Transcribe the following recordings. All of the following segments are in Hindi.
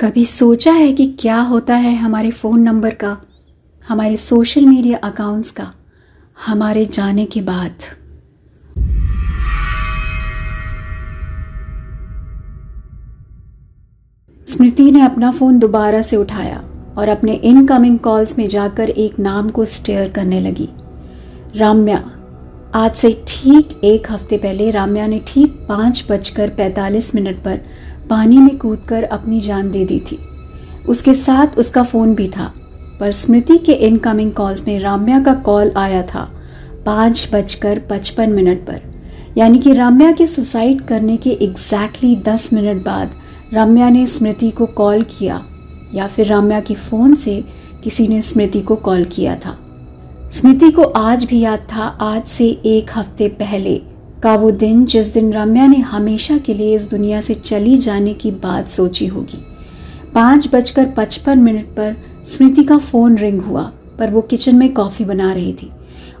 कभी सोचा है कि क्या होता है हमारे फ़ोन नंबर का, हमारे सोशल मीडिया अकाउंट्स का, हमारे जाने के बाद? स्मृति ने अपना फ़ोन दोबारा से उठाया और अपने इनकमिंग कॉल्स में जाकर एक नाम को स्टेयर करने लगी। राम्या, आज से ठीक एक हफ़्ते पहले राम्या ने ठीक पाँच बजकर पैतालीस मिनट पर पानी में कूदकर अपनी जान दे दी थी। उसके साथ उसका फ़ोन भी था, पर स्मृति के इनकमिंग कॉल्स में राम्या का कॉल आया था पाँच बजकर पचपन मिनट पर। यानी कि राम्या के सुसाइड करने के एग्जैक्टली दस मिनट बाद राम्या ने स्मृति को कॉल किया, या फिर राम्या के फ़ोन से किसी ने स्मृति को कॉल किया था। स्मृति को आज भी याद था, आज से एक हफ़्ते पहले। का वो दिन जिस दिन रम्या ने हमेशा के लिए इस दुनिया से चली जाने की बात सोची होगी। पाँच बजकर पचपन मिनट पर स्मृति का फ़ोन रिंग हुआ, पर वो किचन में कॉफ़ी बना रही थी।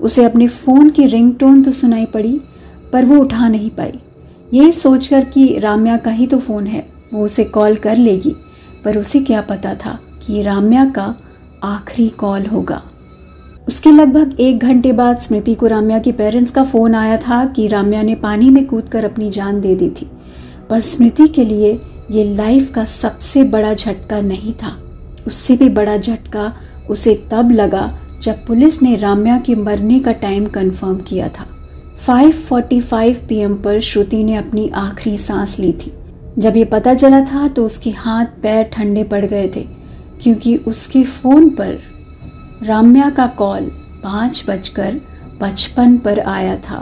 उसे अपने फ़ोन की रिंगटोन तो सुनाई पड़ी, पर वो उठा नहीं पाई। ये सोचकर कि राम्या का ही तो फ़ोन है, वो उसे कॉल कर लेगी, पर उसे क्या पता था कि राम्या का आखिरी कॉल होगा। उसके लगभग एक घंटे बाद स्मृति को राम्या के पेरेंट्स का फ़ोन आया था कि राम्या ने पानी में कूदकर अपनी जान दे दी थी। पर स्मृति के लिए ये लाइफ का सबसे बड़ा झटका नहीं था। उससे भी बड़ा झटका उसे तब लगा जब पुलिस ने राम्या के मरने का टाइम कंफर्म किया था। 5:45 पीएम पर श्रुति ने अपनी आखिरी सांस ली थी। जब ये पता चला था तो उसके हाथ पैर ठंडे पड़ गए थे, क्योंकि उसके फ़ोन पर राम्या का कॉल पाँच बजकर पचपन पर आया था।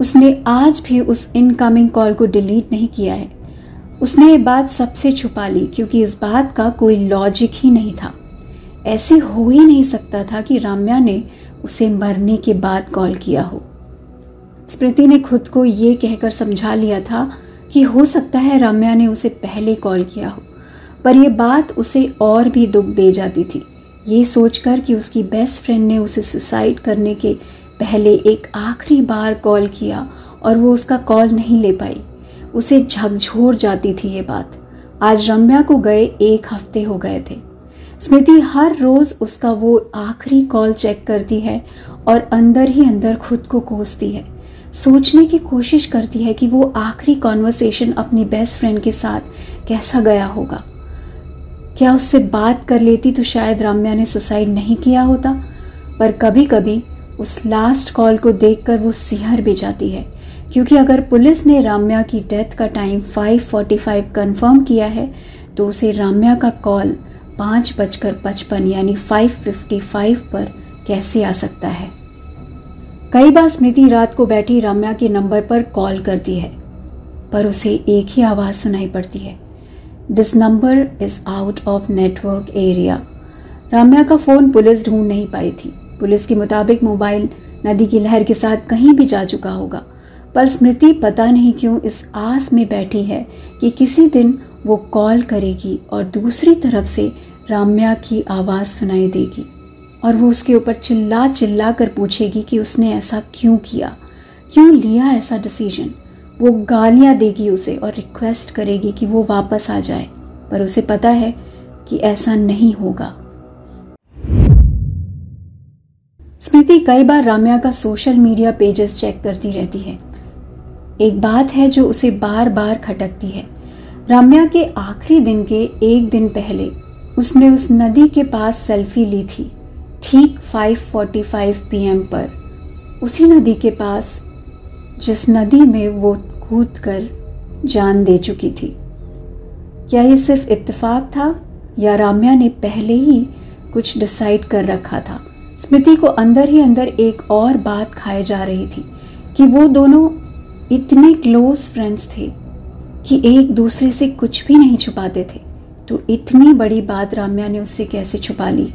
उसने आज भी उस इनकमिंग कॉल को डिलीट नहीं किया है। उसने ये बात सबसे छुपा ली क्योंकि इस बात का कोई लॉजिक ही नहीं था। ऐसे हो ही नहीं सकता था कि राम्या ने उसे मरने के बाद कॉल किया हो। स्मृति ने खुद को ये कहकर समझा लिया था कि हो सकता है राम्या ने उसे पहले कॉल किया हो। पर यह बात उसे और भी दुख दे जाती थी। ये सोचकर कि उसकी बेस्ट फ्रेंड ने उसे सुसाइड करने के पहले एक आखिरी बार कॉल किया और वो उसका कॉल नहीं ले पाई। उसे झकझोर जाती थी ये बात। आज रम्या को गए एक हफ़्ते हो गए थे। स्मृति हर रोज उसका वो आखिरी कॉल चेक करती है और अंदर ही अंदर खुद को कोसती है। सोचने की कोशिश करती है कि वो आखिरी कॉन्वर्सेशन अपनी बेस्ट फ्रेंड के साथ कैसा गया होगा। क्या उससे बात कर लेती तो शायद राम्या ने सुसाइड नहीं किया होता? पर कभी कभी उस लास्ट कॉल को देखकर वो सिहर भी जाती है। क्योंकि अगर पुलिस ने राम्या की डेथ का टाइम 5:45 कंफर्म किया है तो उसे राम्या का कॉल पाँच बजकर पचपन यानी 5:55 पर कैसे आ सकता है? कई बार स्मृति रात को बैठी राम्या के नंबर पर कॉल करती है, पर उसे एक ही आवाज़ सुनाई पड़ती है। This number is out of network area Ramya का फ़ोन पुलिस ढूंढ नहीं पाई थी। पुलिस के मुताबिक मोबाइल नदी की लहर के साथ कहीं भी जा चुका होगा। पर स्मृति पता नहीं क्यों इस आस में बैठी है कि किसी दिन वो कॉल करेगी और दूसरी तरफ़ से राम्या की आवाज़ सुनाई देगी और वो उसके ऊपर चिल्ला चिल्ला कर पूछेगी कि उसने ऐसा क्यों किया? क्यों लिया ऐसा डिसीज़न वो गालियाँ देगी उसे और रिक्वेस्ट करेगी कि वो वापस आ जाए। पर उसे पता है कि ऐसा नहीं होगा। स्मृति कई बार राम्या का सोशल मीडिया पेजेस चेक करती रहती है। एक बात है जो उसे बार बार खटकती है। राम्या के आखिरी दिन के एक दिन पहले उसने उस नदी के पास सेल्फी ली थी, ठीक 5:45 पीएम पर। उसी नदी के पास जिस नदी में वो कूद कर जान दे चुकी थी। क्या ये सिर्फ़ इत्तेफाक था या राम्या ने पहले ही कुछ डिसाइड कर रखा था? स्मृति को अंदर ही अंदर एक और बात खाए जा रही थी कि वो दोनों इतने क्लोज फ्रेंड्स थे कि एक दूसरे से कुछ भी नहीं छुपाते थे। तो इतनी बड़ी बात राम्या ने उससे कैसे छुपा ली?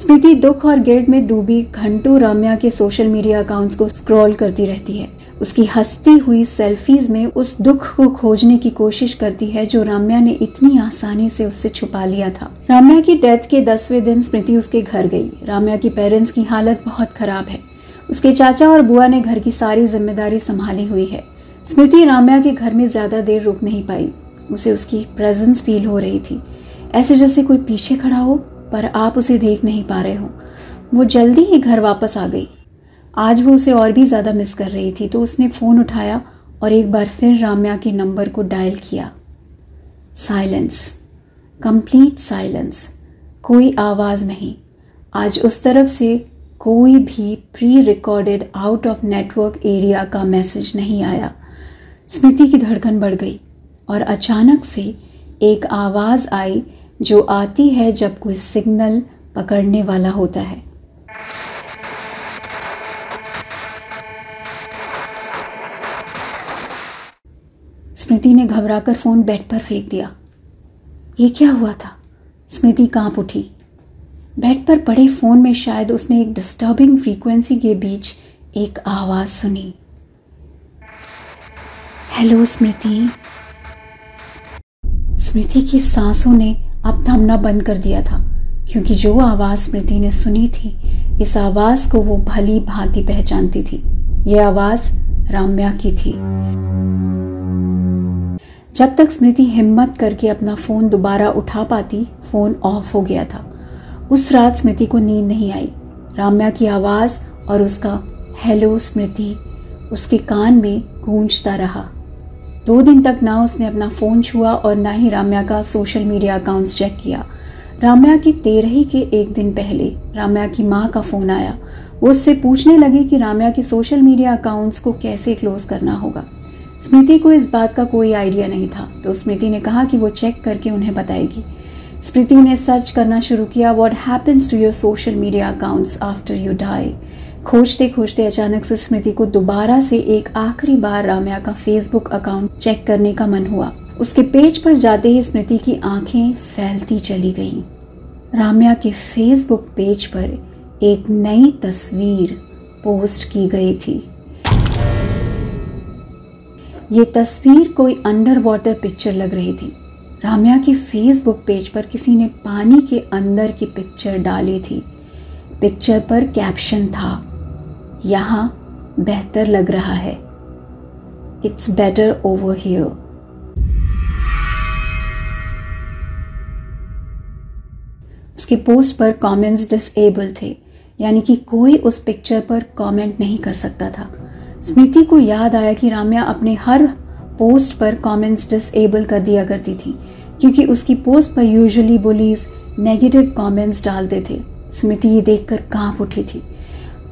स्मृति दुख और गिल्ट में डूबी घंटों राम्या के सोशल मीडिया अकाउंट्स को स्क्रॉल करती रहती है। उसकी हंसती हुई सेल्फीज में उस दुख को खोजने की कोशिश करती है जो राम्या ने इतनी आसानी से उससे छुपा लिया था। राम्या की डेथ के दसवें दिन स्मृति उसके घर गई। राम्या की पेरेंट्स की हालत बहुत खराब है। उसके चाचा और बुआ ने घर की सारी ज़िम्मेदारी संभाली हुई है। स्मृति राम्या के घर में ज़्यादा देर रुक नहीं पाई। उसे उसकी प्रेजेंस फील हो रही थी। ऐसे जैसे कोई पीछे खड़ा हो, पर आप उसे देख नहीं पा रहे हो। वो जल्दी ही घर वापस आ गई। आज वो उसे और भी ज़्यादा मिस कर रही थी तो उसने फ़ोन उठाया और एक बार फिर राम्या के नंबर को डायल किया। साइलेंस कंप्लीट साइलेंस कोई आवाज़ नहीं। आज उस तरफ़ से कोई भी pre recorded out of network area का मैसेज नहीं आया। स्मृति की धड़कन बढ़ गई और अचानक से एक आवाज़ आई जो आती है जब कोई सिग्नल पकड़ने वाला होता है। स्मृति ने घबराकर फ़ोन बेड पर फेंक दिया। ये क्या हुआ था? स्मृति काँप उठी। बेड पर पड़े फ़ोन में शायद उसने एक डिस्टर्बिंग फ्रीक्वेंसी के बीच एक आवाज़ सुनी। हेलो स्मृति। स्मृति की सांसों ने अब थमना बंद कर दिया था, क्योंकि जो आवाज़ स्मृति ने सुनी थी, इस आवाज़ को वो भली भांति पहचानती थी। यह आवाज़ राम्या की थी। जब तक स्मृति हिम्मत करके अपना फ़ोन दोबारा उठा पाती, फ़ोन ऑफ़ हो गया था। उस रात स्मृति को नींद नहीं आई। राम्या की आवाज़ और उसका, हेलो स्मृति, उसके कान में गूंजता रहा। दो दिन तक ना उसने अपना फ़ोन छुआ और ना ही राम्या का सोशल मीडिया अकाउंट्स चेक किया। राम्या की तेरही के एक दिन पहले राम्या की माँ का फ़ोन आया। वो उससे पूछने लगी कि राम्या की सोशल मीडिया अकाउंट्स को कैसे क्लोज करना होगा। स्मृति को इस बात का कोई आइडिया नहीं था तो स्मृति ने कहा कि वो चेक करके उन्हें बताएगी। स्मृति ने सर्च करना शुरू किया what happens to your social media accounts after you die खोजते खोजते अचानक से स्मृति को दोबारा से एक आखिरी बार राम्या का फेसबुक अकाउंट चेक करने का मन हुआ। उसके पेज पर जाते ही स्मृति की आँखें फैलती चली गईं। राम्या के फेसबुक पेज पर एक नई तस्वीर पोस्ट की गई थी। ये तस्वीर कोई अंडर वाटर पिक्चर लग रही थी। राम्या के फेसबुक पेज पर किसी ने पानी के अंदर की पिक्चर डाली थी। पिक्चर पर कैप्शन था, यहाँ बेहतर लग रहा है। इट्स बेटर ओवर हियर उसके पोस्ट पर कमेंट्स डिसेबल थे, यानी कि कोई उस पिक्चर पर कमेंट नहीं कर सकता था। स्मृति को याद आया कि राम्या अपने हर पोस्ट पर कमेंट्स डिसेबल कर दिया करती थी, क्योंकि उसकी पोस्ट पर यूजुअली बुलीज नेगेटिव कमेंट्स डालते थे। स्मृति ये देखकर काँप उठी थी।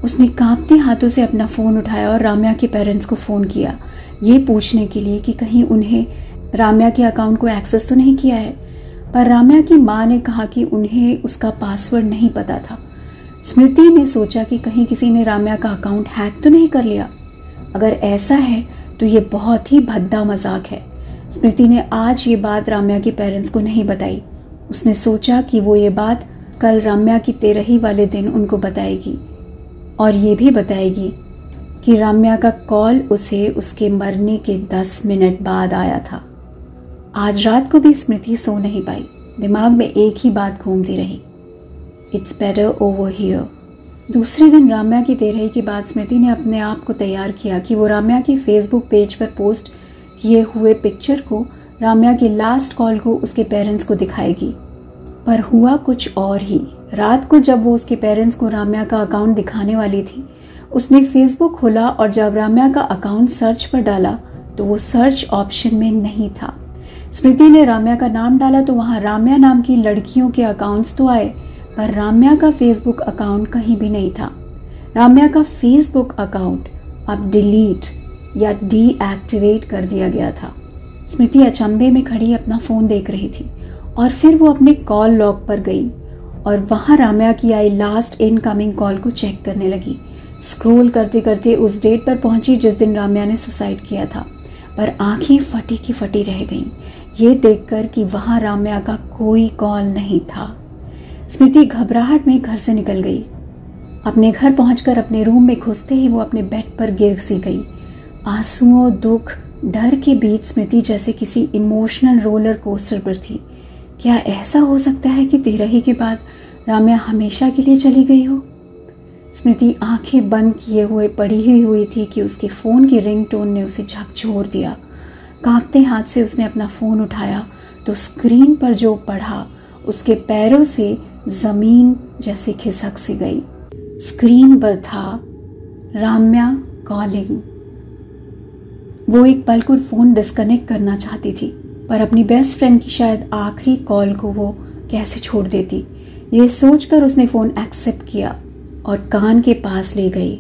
उसने कांपते हाथों से अपना फ़ोन उठाया और राम्या के पेरेंट्स को फ़ोन किया, ये पूछने के लिए कि कहीं उन्हें राम्या के अकाउंट को एक्सेस तो नहीं किया है? पर राम्या की माँ ने कहा कि उन्हें उसका पासवर्ड नहीं पता था। स्मृति ने सोचा कि कहीं किसी ने राम्या का अकाउंट हैक तो नहीं कर लिया। अगर ऐसा है तो ये बहुत ही भद्दा मज़ाक है। स्मृति ने आज ये बात राम्या के पेरेंट्स को नहीं बताई। उसने सोचा कि वो ये बात कल राम्या की तेरही वाले दिन उनको बताएगी। और ये भी बताएगी कि राम्या का कॉल उसे उसके मरने के दस मिनट बाद आया था। आज रात को भी स्मृति सो नहीं पाई। दिमाग में एक ही बात घूमती रही। इट्स बेटर ओवर हियर दूसरे दिन राम्या की तेरह के बाद स्मृति ने अपने आप को तैयार किया कि वो राम्या के फेसबुक पेज पर पोस्ट किए हुए पिक्चर को राम्या के लास्ट कॉल को उसके पेरेंट्स को दिखाएगी। पर हुआ कुछ और ही। रात को जब वो उसके पेरेंट्स को राम्या का अकाउंट दिखाने वाली थी, उसने फेसबुक खोला और जब राम्या का अकाउंट सर्च पर डाला तो वो सर्च ऑप्शन में नहीं था। स्मृति ने राम्या का नाम डाला तो वहाँ राम्या नाम की लड़कियों के अकाउंट्स तो आए। पर राम्या का फेसबुक अकाउंट कहीं भी नहीं था। राम्या का फेसबुक अकाउंट अब डिलीट या डीएक्टिवेट कर दिया गया था। स्मृति अचंभे में खड़ी अपना फ़ोन देख रही थी और फिर वो अपने कॉल लॉग पर गई और वहाँ राम्या की आई लास्ट इनकमिंग कॉल को चेक करने लगी। स्क्रोल करते करते उस डेट पर पहुँची जिस दिन राम्या ने सुसाइड किया था। पर आँखें फटी की फटी रह गईं। ये देखकर कि वहाँ राम्या का कोई कॉल नहीं था। स्मृति घबराहट में घर से निकल गई। अपने घर पहुंचकर अपने रूम में घुसते ही वो अपने बेड पर गिर सी गई। आंसुओं, दुख, डर के बीच स्मृति जैसे किसी इमोशनल रोलर कोस्टर पर थी। क्या ऐसा हो सकता है कि तेरही के बाद राम्या हमेशा के लिए चली गई हो? स्मृति आँखें बंद किए हुए पड़ी ही हुई थी कि उसके फ़ोन की रिंगटोन ने उसे झकझोर दिया। कांपते हाथ से उसने अपना फ़ोन उठाया तो स्क्रीन पर जो पढ़ा, उसके पैरों से ज़मीन जैसे खिसक सी गई। स्क्रीन पर था राम्या कॉलिंग। वो एक पल को फ़ोन डिस्कनेक्ट करना चाहती थी, पर अपनी बेस्ट फ्रेंड की शायद आखिरी कॉल को वो कैसे छोड़ देती। ये सोचकर उसने फ़ोन एक्सेप्ट किया और कान के पास ले गई।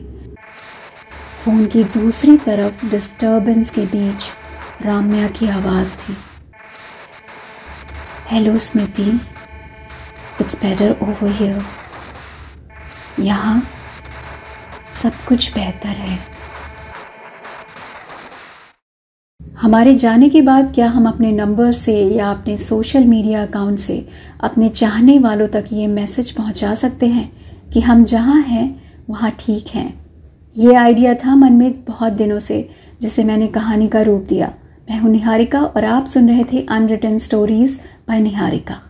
फ़ोन की दूसरी तरफ़ डिस्टरबेंस के बीच राम्या की आवाज़ थी। Hello Smriti it's better over here यहाँ सब कुछ बेहतर है। हमारे जाने के बाद क्या हम अपने नंबर से या अपने सोशल मीडिया अकाउंट से अपने चाहने वालों तक ये मैसेज पहुँचा सकते हैं कि हम जहाँ हैं, वहाँ ठीक हैं। ये आइडिया था मन में बहुत दिनों से, जिसे मैंने कहानी का रूप दिया। मैं हूँ निहारिका और आप सुन रहे थे अनरिटन स्टोरीज बाय निहारिका।